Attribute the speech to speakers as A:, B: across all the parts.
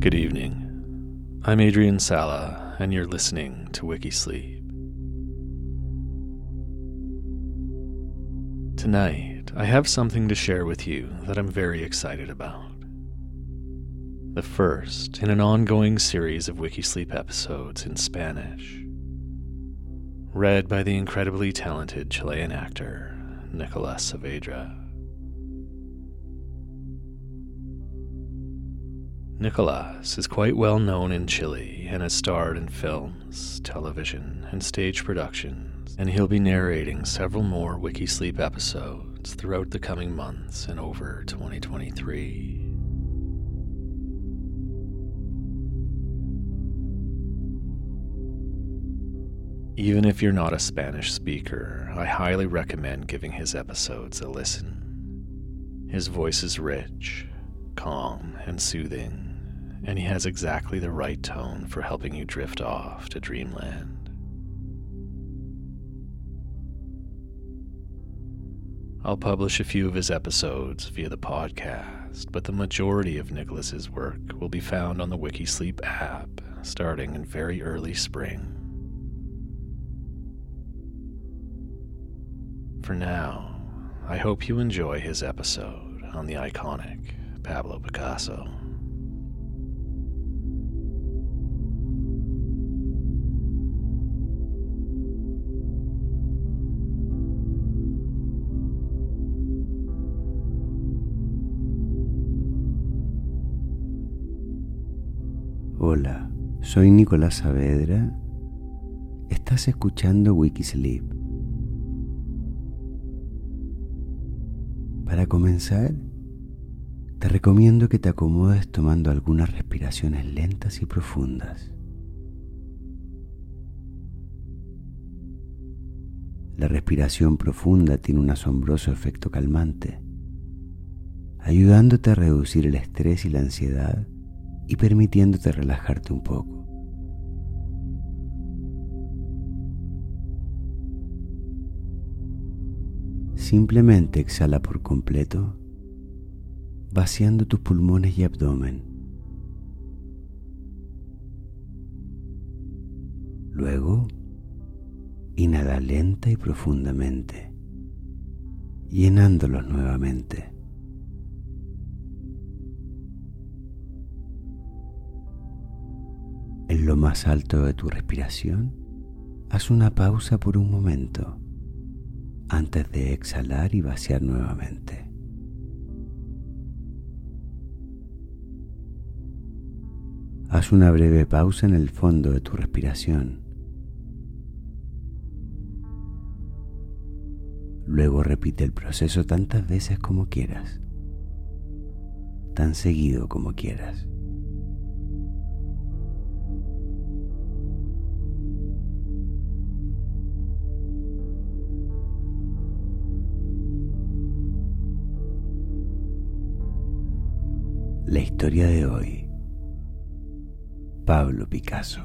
A: Good evening. I'm Adrian Sala, and you're listening to Wikisleep. Tonight, I have something to share with you that I'm very excited about. The first in an ongoing series of Wikisleep episodes in Spanish, read by the incredibly talented Chilean actor Nicolas Saavedra. Nicolas is quite well known in Chile and has starred in films, television, and stage productions, and he'll be narrating several more Wikisleep episodes throughout the coming months and over 2023. Even if you're not a Spanish speaker, I highly recommend giving his episodes a listen. His voice is rich, calm, and soothing and he has exactly the right tone for helping you drift off to dreamland. I'll publish a few of his episodes via the podcast, but the majority of Nicholas's work will be found on the Wikisleep app starting in very early spring. For now, I hope you enjoy his episode on the iconic Pablo Picasso.
B: Hola, soy Nicolás Saavedra. Estás escuchando Wikisleep. Para comenzar, te recomiendo que te acomodes tomando algunas respiraciones lentas y profundas. La respiración profunda tiene un asombroso efecto calmante, ayudándote a reducir el estrés y la ansiedad y permitiéndote relajarte un poco. Simplemente exhala por completo, vaciando tus pulmones y abdomen. Luego, inhala lenta y profundamente, llenándolos nuevamente. En lo más alto de tu respiración, haz una pausa por un momento antes de exhalar y vaciar nuevamente. Haz una breve pausa en el fondo de tu respiración. Luego repite el proceso tantas veces como quieras, tan seguido como quieras. La historia de hoy. Pablo Picasso.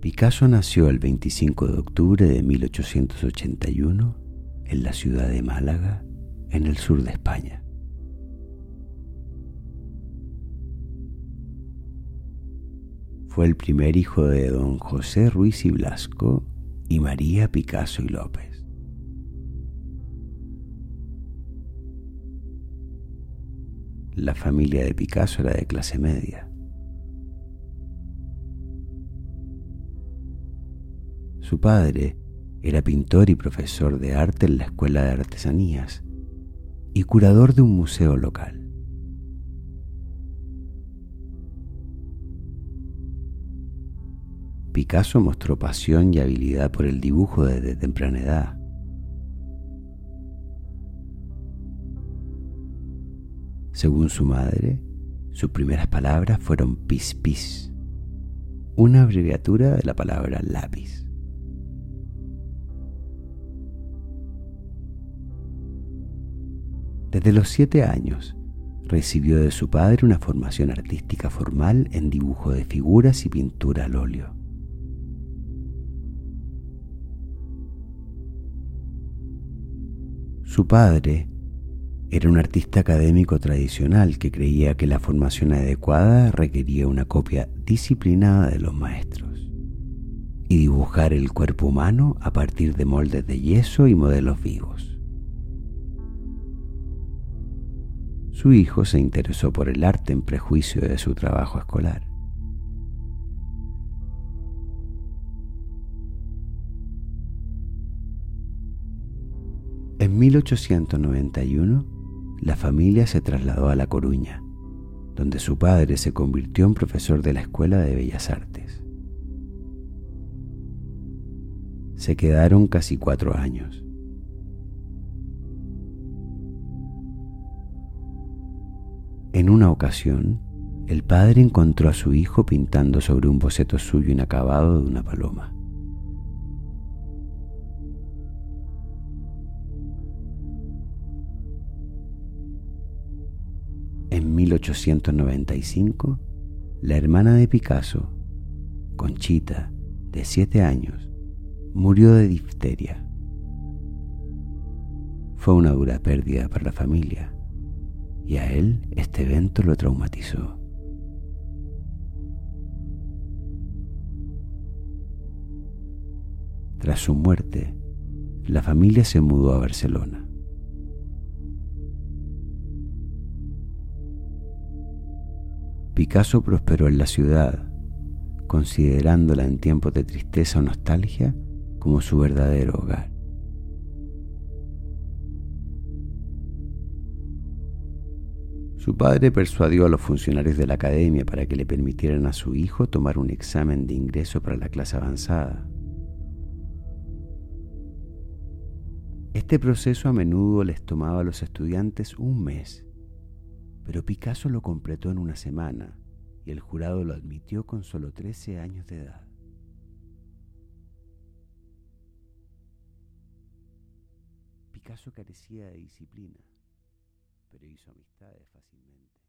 B: Picasso nació el 25 de octubre de 1881 en la ciudad de Málaga, en el sur de España. Fue el primer hijo de don José Ruiz y Blasco y María Picasso y López. La familia de Picasso era de clase media. Su padre era pintor y profesor de arte en la Escuela de Artesanías y curador de un museo local. Picasso mostró pasión y habilidad por el dibujo desde temprana edad. Según su madre, sus primeras palabras fueron pis pis, una abreviatura de la palabra lápiz. Desde los siete años, recibió de su padre una formación artística formal en dibujo de figuras y pintura al óleo. Su padre era un artista académico tradicional que creía que la formación adecuada requería una copia disciplinada de los maestros y dibujar el cuerpo humano a partir de moldes de yeso y modelos vivos. Su hijo se interesó por el arte en prejuicio de su trabajo escolar. En 1891, la familia se trasladó a La Coruña, donde su padre se convirtió en profesor de la Escuela de Bellas Artes. Se quedaron casi cuatro años. En una ocasión, el padre encontró a su hijo pintando sobre un boceto suyo inacabado de una paloma. 1895, la hermana de Picasso, Conchita, de siete años, murió de difteria. Fue una dura pérdida para la familia y a él este evento lo traumatizó. Tras su muerte, la familia se mudó a Barcelona. Picasso prosperó en la ciudad, considerándola en tiempos de tristeza o nostalgia como su verdadero hogar. Su padre persuadió a los funcionarios de la academia para que le permitieran a su hijo tomar un examen de ingreso para la clase avanzada. Este proceso a menudo les tomaba a los estudiantes un mes pero Picasso lo completó en una semana y el jurado lo admitió con solo 13 años de edad. Picasso carecía de disciplina, pero hizo amistades fácilmente.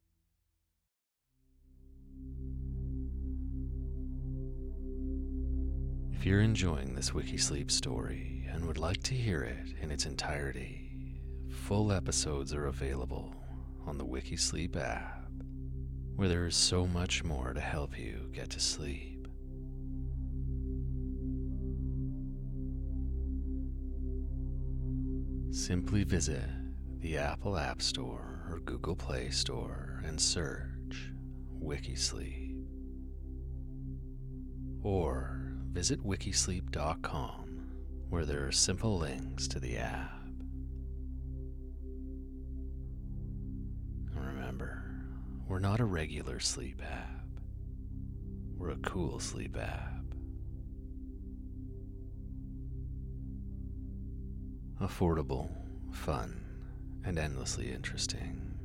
A: If you're enjoying this Wikisleep story and would like to hear it in its entirety, full episodes are available on the Wikisleep app, where there is so much more to help you get to sleep. Simply visit the Apple App Store or Google Play Store and search Wikisleep. Or visit wikisleep.com, where there are simple links to the app. We're not a regular sleep app, we're a cool sleep app. Affordable, fun, and endlessly interesting.